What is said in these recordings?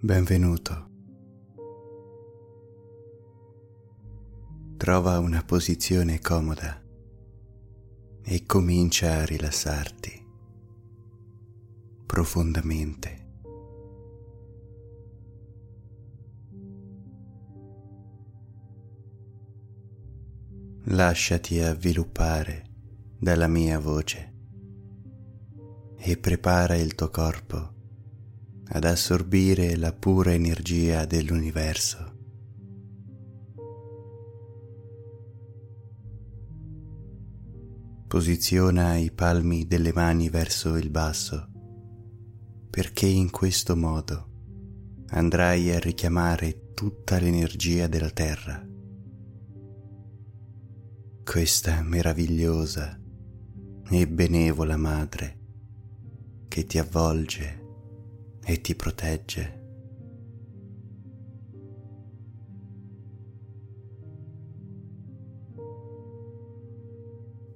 Benvenuto. Trova una posizione comoda e comincia a rilassarti profondamente. Lasciati avviluppare dalla mia voce e prepara il tuo corpo ad assorbire la pura energia dell'universo. Posiziona i palmi delle mani verso il basso, perché in questo modo andrai a richiamare tutta l'energia della terra. Questa meravigliosa e benevola madre che ti avvolge e ti protegge.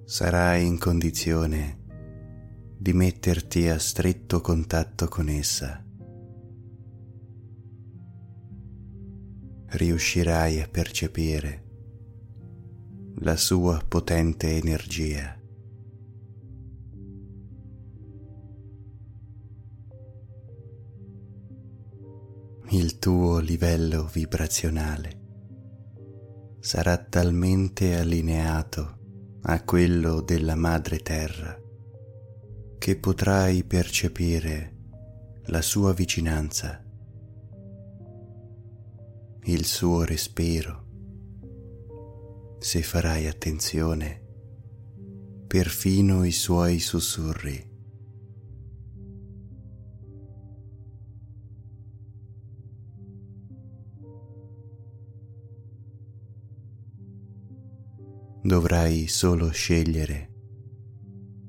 Sarai in condizione di metterti a stretto contatto con essa. Riuscirai a percepire la sua potente energia. Tuo livello vibrazionale sarà talmente allineato a quello della madre terra che potrai percepire la sua vicinanza, il suo respiro, se farai attenzione, perfino i suoi sussurri. Dovrai solo scegliere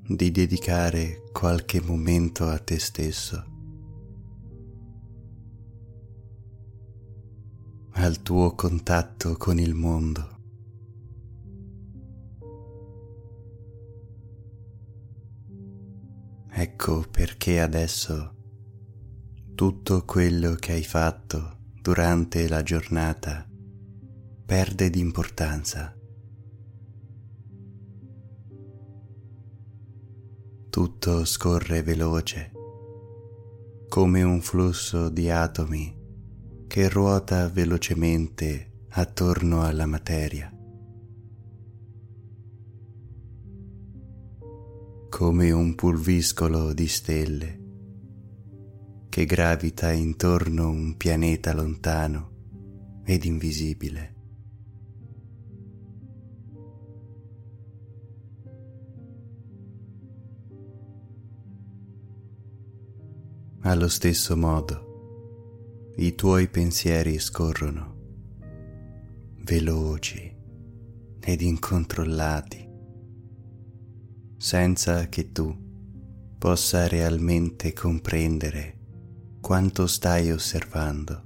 di dedicare qualche momento a te stesso, al tuo contatto con il mondo. Ecco perché adesso tutto quello che hai fatto durante la giornata perde di importanza. Tutto scorre veloce, come un flusso di atomi che ruota velocemente attorno alla materia. come un pulviscolo di stelle che gravita intorno a un pianeta lontano ed invisibile. Allo stesso modo, i tuoi pensieri scorrono, veloci ed incontrollati, senza che tu possa realmente comprendere quanto stai osservando.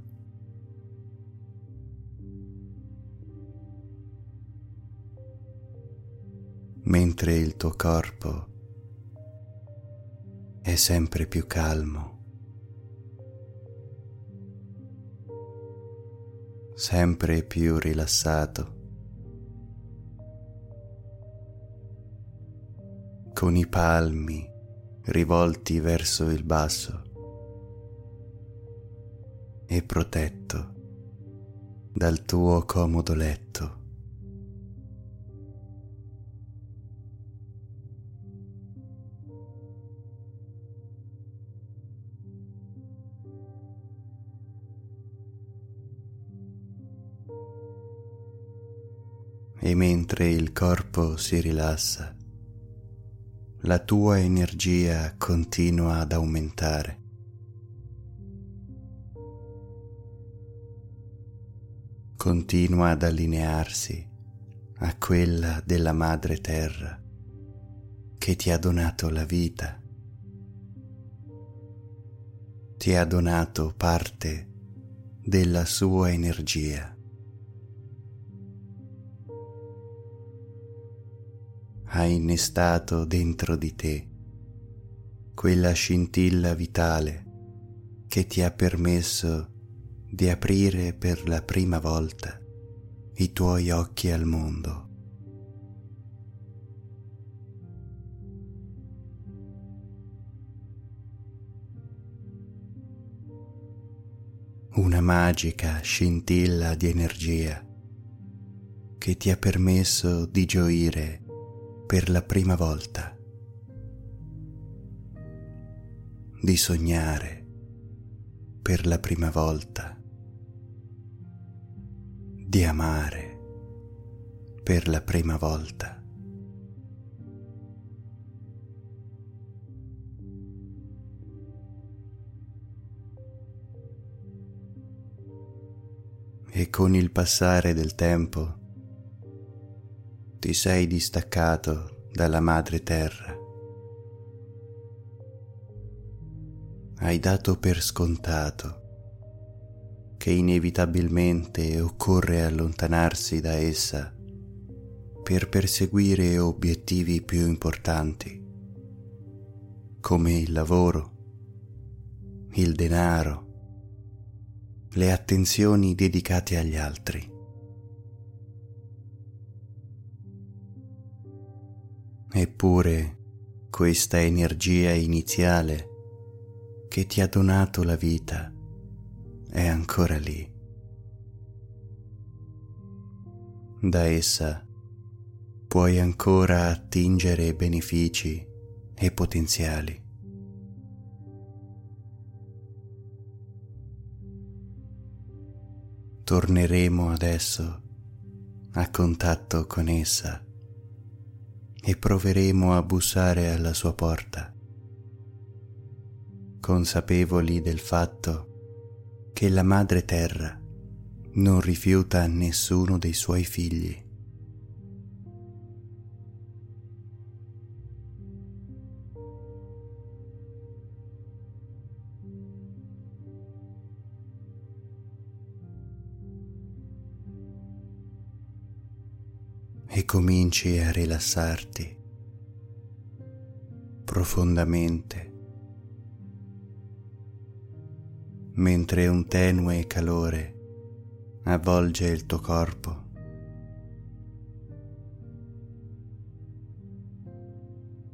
Mentre il tuo corpo è sempre più calmo sempre più rilassato, con i palmi rivolti verso il basso e protetto dal tuo comodo letto. Mentre il corpo si rilassa, la tua energia continua ad aumentare. Continua ad allinearsi a quella della Madre Terra che ti ha donato la vita, ti ha donato parte della sua energia. Ha innestato dentro di te quella scintilla vitale che ti ha permesso di aprire per la prima volta i tuoi occhi al mondo. Una magica scintilla di energia che ti ha permesso di gioire per la prima volta, di sognare per la prima volta di amare per la prima volta. E con il passare del tempo ti sei distaccato dalla madre terra. Hai dato per scontato che inevitabilmente occorre allontanarsi da essa per perseguire obiettivi più importanti, come il lavoro, il denaro, le attenzioni dedicate agli altri. Eppure questa energia iniziale che ti ha donato la vita è ancora lì. Da essa puoi ancora attingere benefici e potenziali. Torneremo adesso a contatto con essa e proveremo a bussare alla sua porta, consapevoli del fatto che la madre terra non rifiuta nessuno dei suoi figli. E cominci a rilassarti profondamente mentre un tenue calore avvolge il tuo corpo.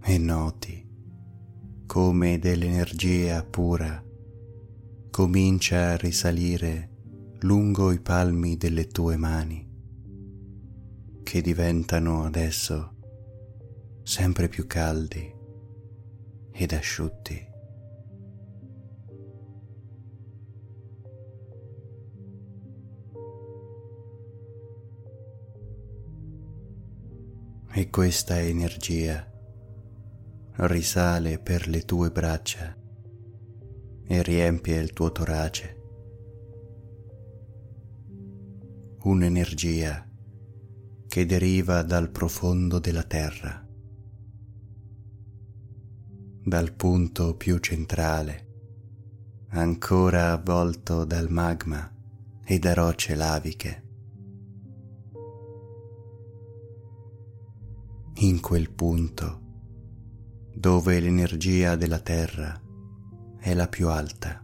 E noti come dell'energia pura comincia a risalire lungo i palmi delle tue mani, che diventano adesso sempre più caldi ed asciutti. e questa energia risale per le tue braccia e riempie il tuo torace. Un'energia che deriva dal profondo della terra, dal punto più centrale, ancora avvolto dal magma e da rocce laviche. in quel punto dove l'energia della terra è la più alta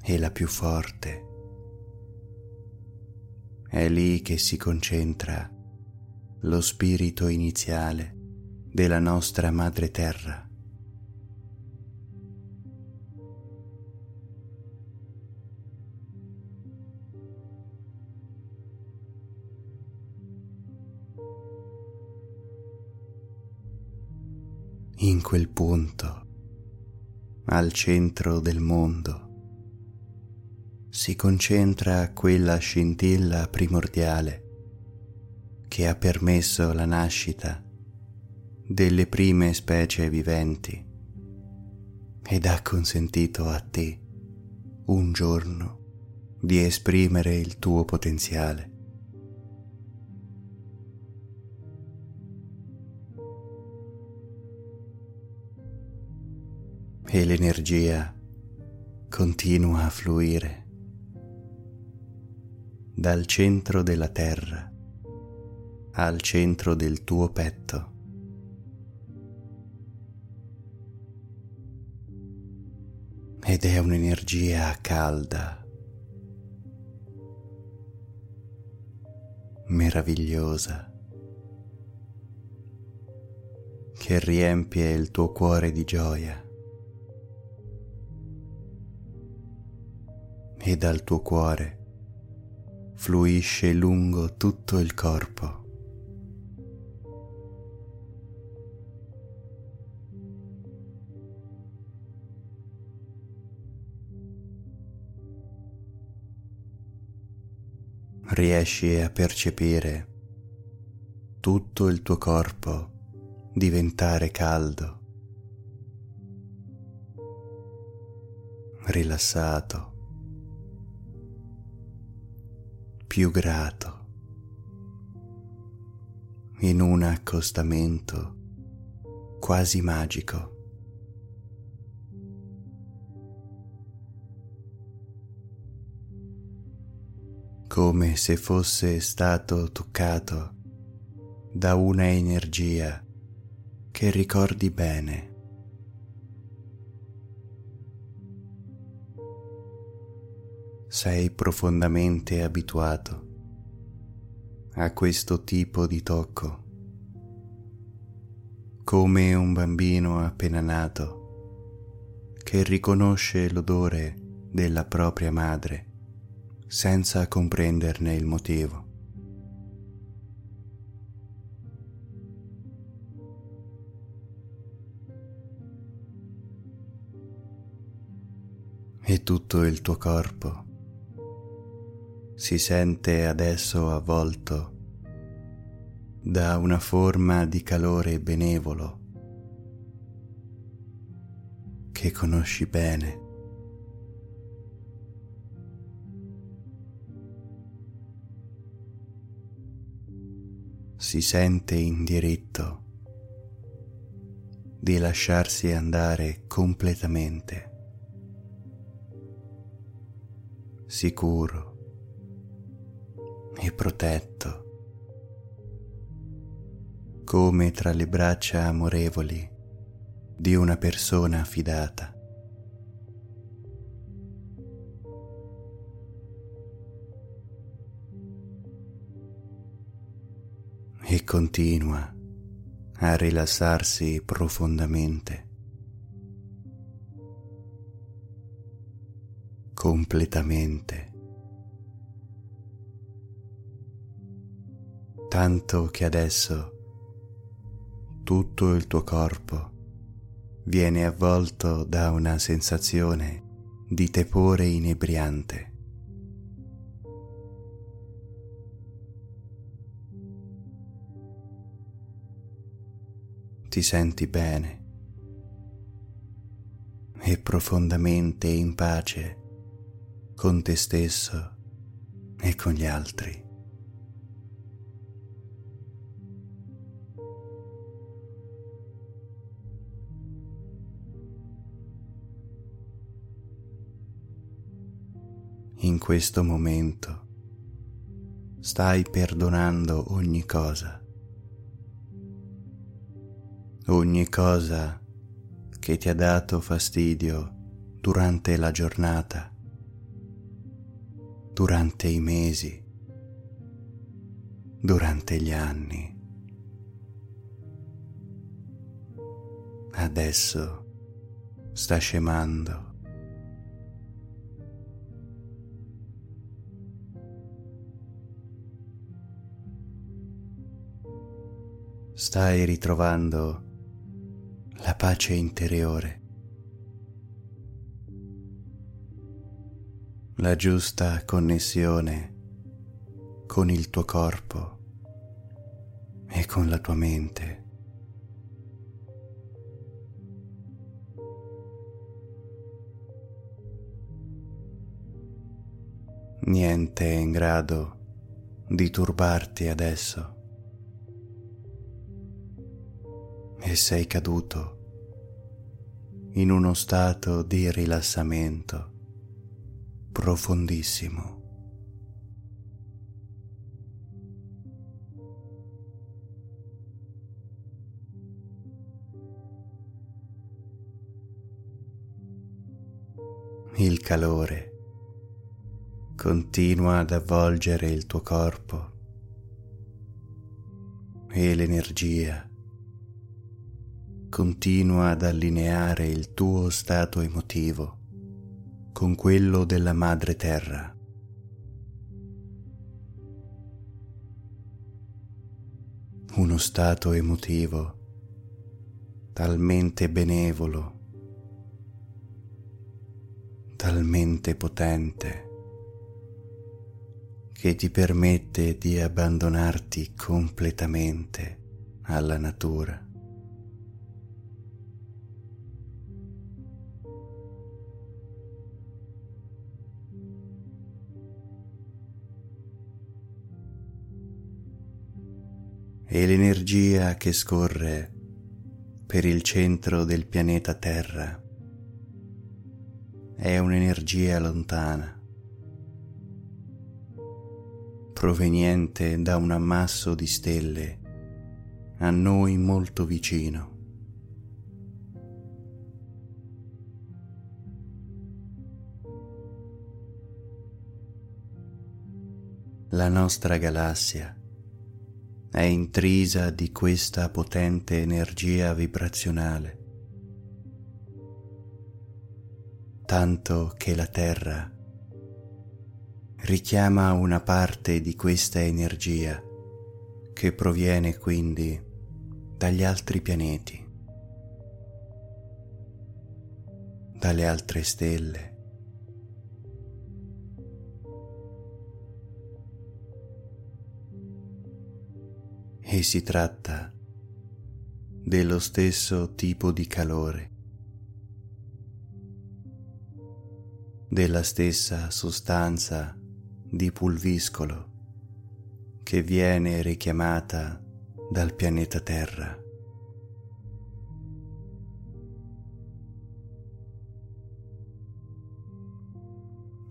e la più forte. È lì che si concentra lo spirito iniziale della nostra madre terra. in quel punto, al centro del mondo, si concentra quella scintilla primordiale che ha permesso la nascita delle prime specie viventi ed ha consentito a te un giorno di esprimere il tuo potenziale. e l'energia continua a fluire dal centro della terra al centro del tuo petto. Ed è un'energia calda, meravigliosa, che riempie il tuo cuore di gioia. E dal tuo cuore fluisce lungo tutto il corpo. Riesci a percepire tutto il tuo corpo diventare caldo, rilassato più grato in un accostamento quasi magico. come se fosse stato toccato da una energia che ricordi bene. Sei profondamente abituato a questo tipo di tocco, come un bambino appena nato che riconosce l'odore della propria madre senza comprenderne il motivo. E tutto il tuo corpo si sente adesso avvolto da una forma di calore benevolo che conosci bene. Si sente in diritto di lasciarsi andare completamente, sicuro e protetto, come tra le braccia amorevoli di una persona fidata. E continua a rilassarsi profondamente, completamente. Tanto che adesso tutto il tuo corpo viene avvolto da una sensazione di tepore inebriante. Ti senti bene e profondamente in pace con te stesso e con gli altri. Questo momento. Stai perdonando ogni cosa, ogni cosa che ti ha dato fastidio durante la giornata, durante i mesi, durante gli anni. Adesso sta scemando stai ritrovando la pace interiore, la giusta connessione con il tuo corpo e con la tua mente. Niente è in grado di turbarti adesso. E sei caduto in uno stato di rilassamento profondissimo. Il calore continua ad avvolgere il tuo corpo e l'energia continua ad allineare il tuo stato emotivo con quello della madre terra. Uno stato emotivo talmente benevolo, talmente potente, che ti permette di abbandonarti completamente alla natura. E l'energia che scorre per il centro del pianeta Terra è un'energia lontana, proveniente da un ammasso di stelle a noi molto vicino. La nostra galassia è intrisa di questa potente energia vibrazionale, tanto che la Terra richiama una parte di questa energia che proviene quindi dagli altri pianeti, dalle altre stelle e si tratta dello stesso tipo di calore, della stessa sostanza di pulviscolo che viene richiamata dal pianeta Terra.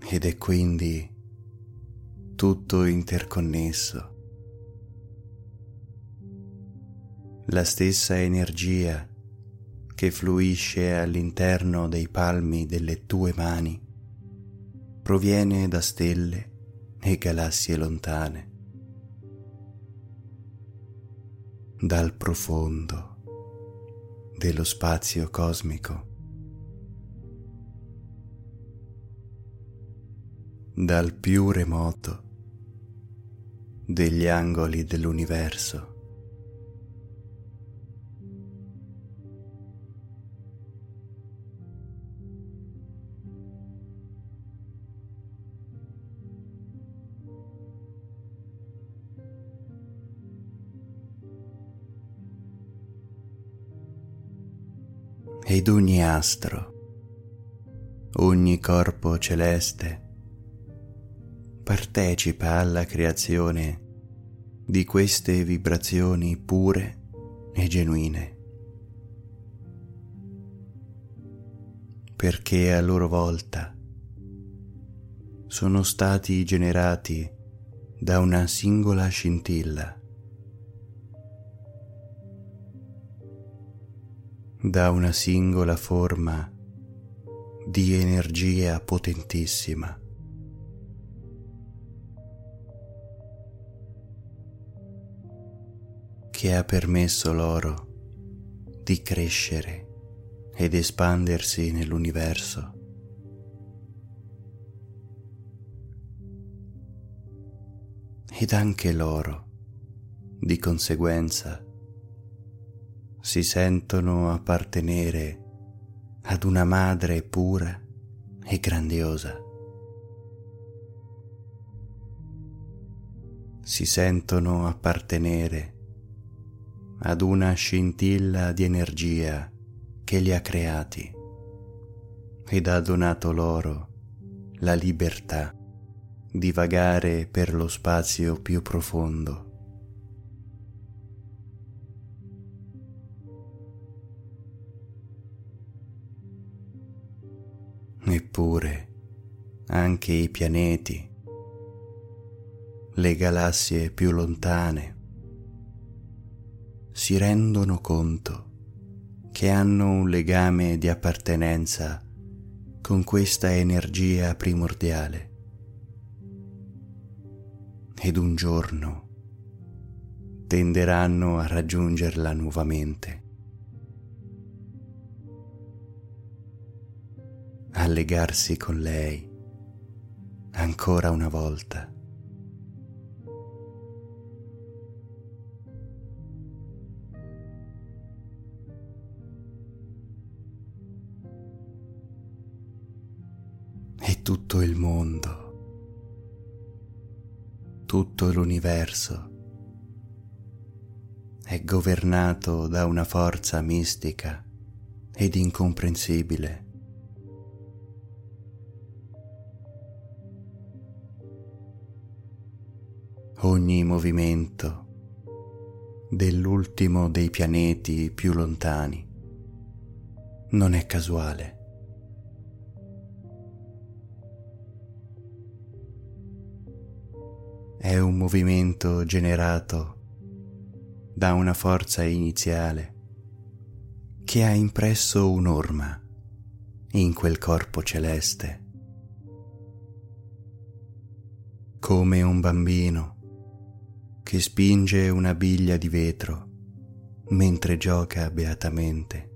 Ed è quindi tutto interconnesso la stessa energia che fluisce all'interno dei palmi delle tue mani proviene da stelle e galassie lontane, dal profondo dello spazio cosmico, dal più remoto degli angoli dell'universo. Ed ogni astro, ogni corpo celeste partecipa alla creazione di queste vibrazioni pure e genuine, perché a loro volta sono stati generati da una singola scintilla da una singola forma di energia potentissima. che ha permesso loro di crescere ed espandersi nell'universo. Ed anche loro, di conseguenza, si sentono appartenere ad una madre pura e grandiosa. Si sentono appartenere ad una scintilla di energia che li ha creati ed ha donato loro la libertà di vagare per lo spazio più profondo Eppure anche i pianeti, le galassie più lontane, si rendono conto che hanno un legame di appartenenza con questa energia primordiale. Ed un giorno tenderanno a raggiungerla nuovamente, a legarsi con lei ancora una volta. E tutto il mondo, tutto l'universo è governato da una forza mistica ed incomprensibile. Ogni movimento dell'ultimo dei pianeti più lontani non è casuale. È un movimento generato da una forza iniziale che ha impresso un'orma in quel corpo celeste. Come un bambino che spinge una biglia di vetro mentre gioca beatamente.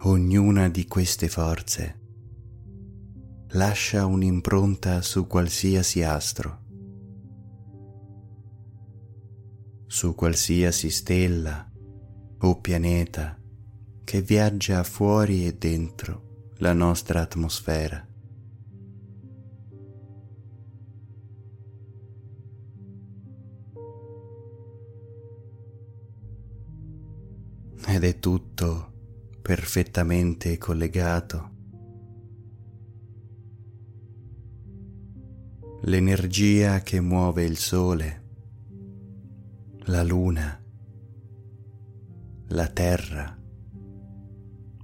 Ognuna di queste forze lascia un'impronta su qualsiasi astro, su qualsiasi stella o pianeta che viaggia fuori e dentro la nostra atmosfera. Ed è tutto perfettamente collegato. L'energia che muove il sole, la luna, la terra,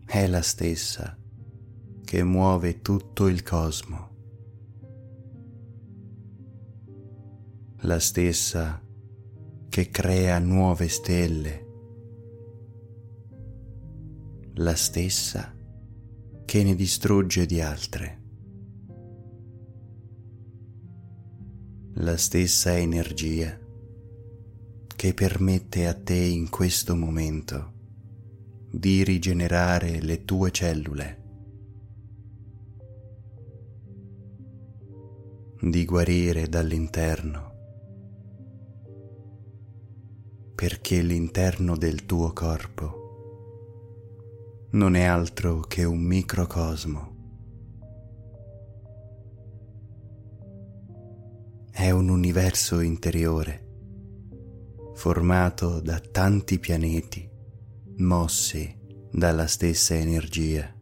è la stessa che muove tutto il cosmo, la stessa che crea nuove stelle, la stessa che ne distrugge di altre. la stessa energia che permette a te in questo momento di rigenerare le tue cellule, di guarire dall'interno, perché l'interno del tuo corpo non è altro che un microcosmo è un universo interiore formato da tanti pianeti mossi dalla stessa energia.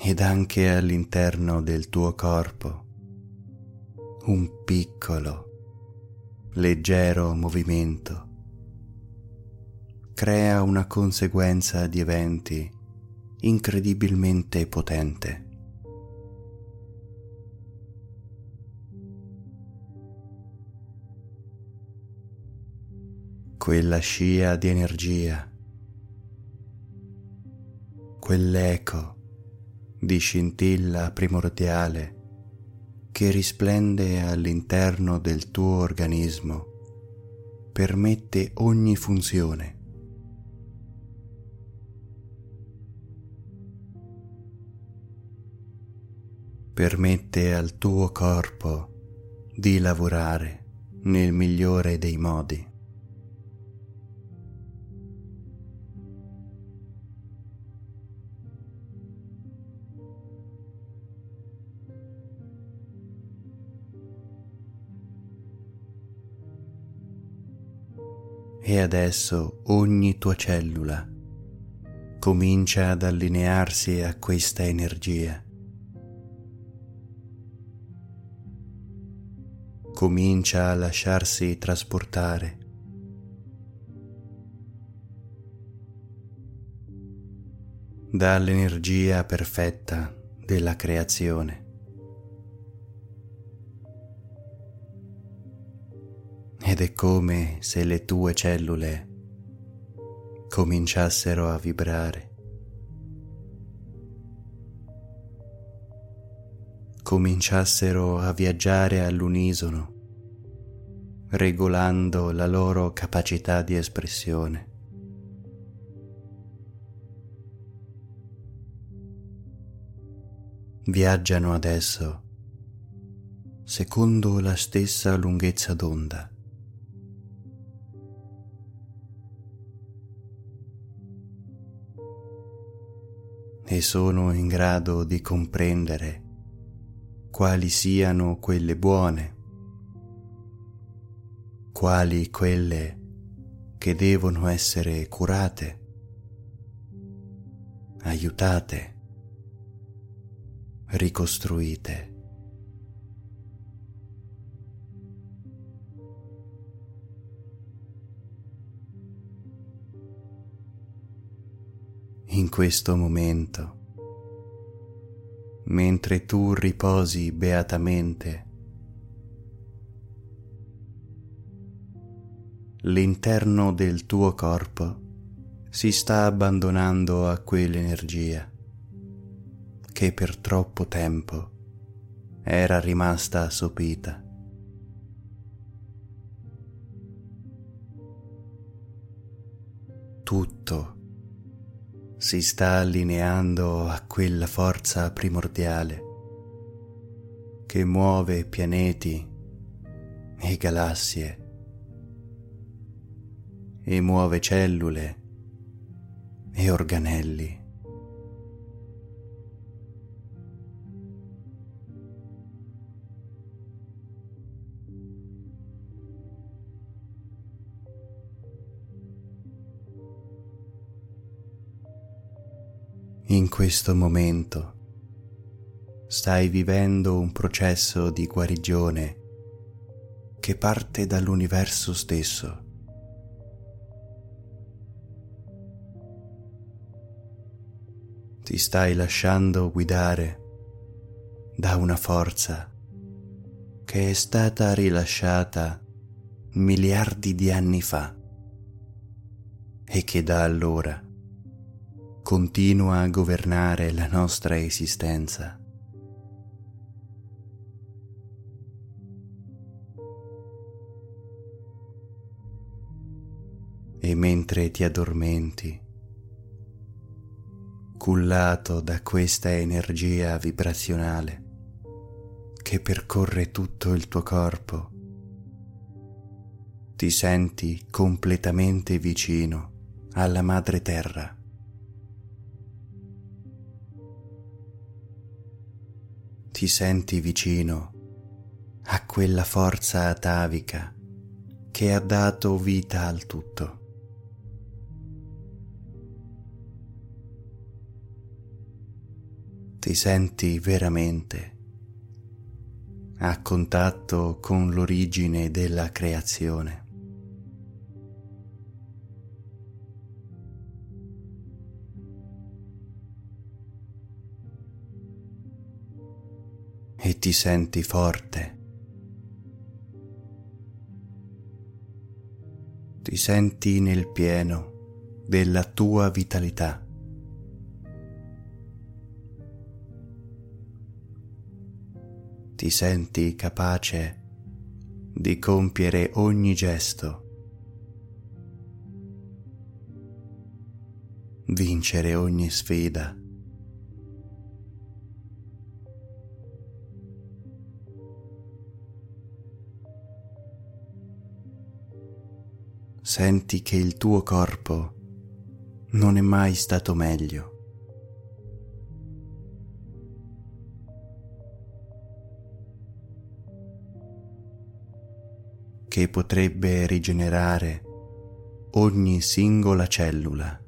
Ed anche all'interno del tuo corpo un piccolo, leggero movimento crea una conseguenza di eventi incredibilmente potente. Quella scia di energia, quell'eco di scintilla primordiale che risplende all'interno del tuo organismo permette ogni funzione permette al tuo corpo di lavorare nel migliore dei modi. E adesso ogni tua cellula comincia ad allinearsi a questa energia comincia a lasciarsi trasportare. dall'energia perfetta della creazione. Ed è come se le tue cellule cominciassero a vibrare. Cominciassero a viaggiare all'unisono, regolando la loro capacità di espressione. Viaggiano adesso secondo la stessa lunghezza d'onda. E sono in grado di comprendere quali siano quelle buone, quali quelle che devono essere curate, aiutate, ricostruite. In questo momento, mentre tu riposi beatamente, l'interno del tuo corpo si sta abbandonando a quell'energia che per troppo tempo era rimasta assopita. Tutto si sta allineando a quella forza primordiale che muove pianeti e galassie e muove cellule e organelli. In questo momento stai vivendo un processo di guarigione che parte dall'universo stesso. Ti stai lasciando guidare da una forza che è stata rilasciata miliardi di anni fa e che da allora continua a governare la nostra esistenza. E mentre ti addormenti, cullato da questa energia vibrazionale che percorre tutto il tuo corpo, ti senti completamente vicino alla madre terra. Ti senti vicino a quella forza atavica che ha dato vita al tutto. Ti senti veramente a contatto con l'origine della creazione. E ti senti forte. Ti senti nel pieno della tua vitalità. Ti senti capace di compiere ogni gesto, vincere ogni sfida. Senti che il tuo corpo non è mai stato meglio. che potrebbe rigenerare ogni singola cellula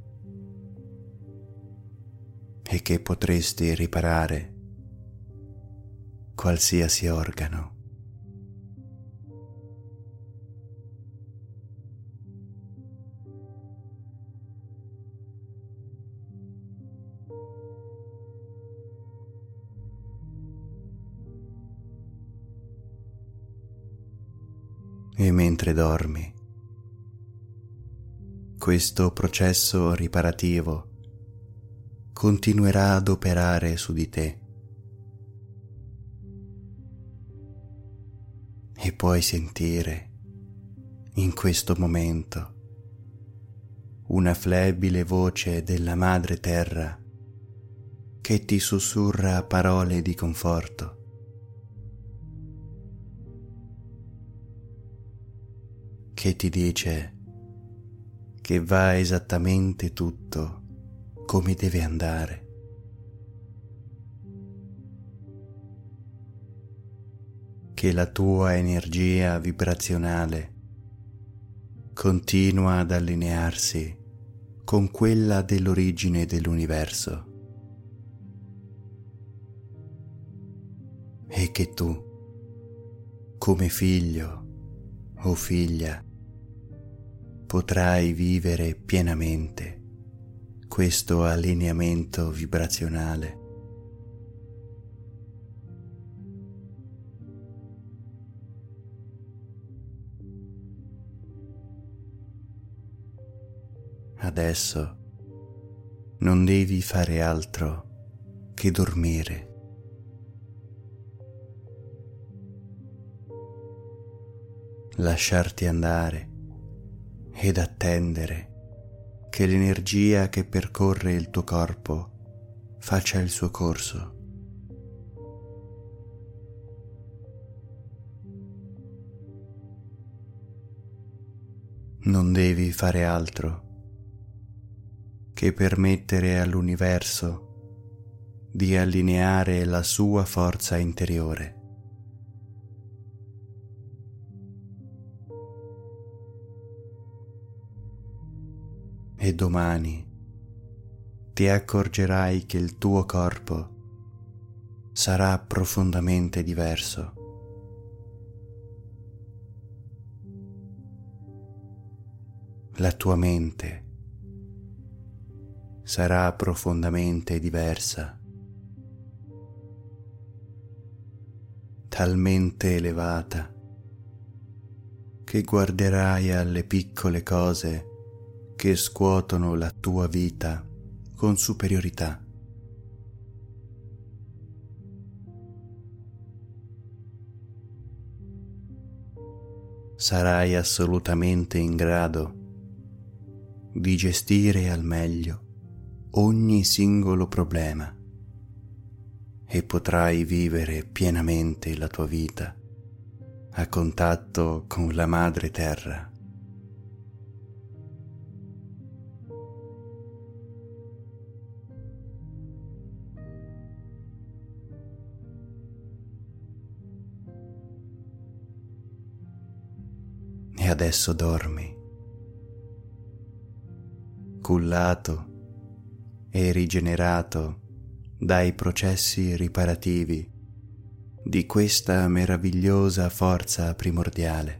e che potresti riparare qualsiasi organo. Mentre dormi, questo processo riparativo continuerà ad operare su di te e puoi sentire in questo momento una flebile voce della madre terra che ti sussurra parole di conforto. Che ti dice che va esattamente tutto come deve andare. Che la tua energia vibrazionale continua ad allinearsi con quella dell'origine dell'universo e che tu, come figlio o figlia, potrai vivere pienamente questo allineamento vibrazionale. Adesso non devi fare altro che dormire. Lasciarti andare ed attendere che l'energia che percorre il tuo corpo faccia il suo corso. Non devi fare altro che permettere all'universo di allineare la sua forza interiore. E domani ti accorgerai che il tuo corpo sarà profondamente diverso. La tua mente sarà profondamente diversa, talmente elevata che guarderai alle piccole cose che scuotono la tua vita con superiorità. Sarai assolutamente in grado di gestire al meglio ogni singolo problema e potrai vivere pienamente la tua vita a contatto con la madre terra. Adesso dormi, cullato e rigenerato dai processi riparativi di questa meravigliosa forza primordiale.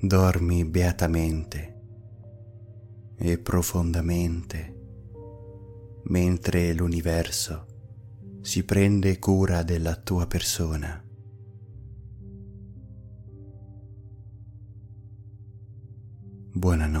Dormi beatamente e profondamente, mentre l'universo si prende cura della tua persona. Buonanotte.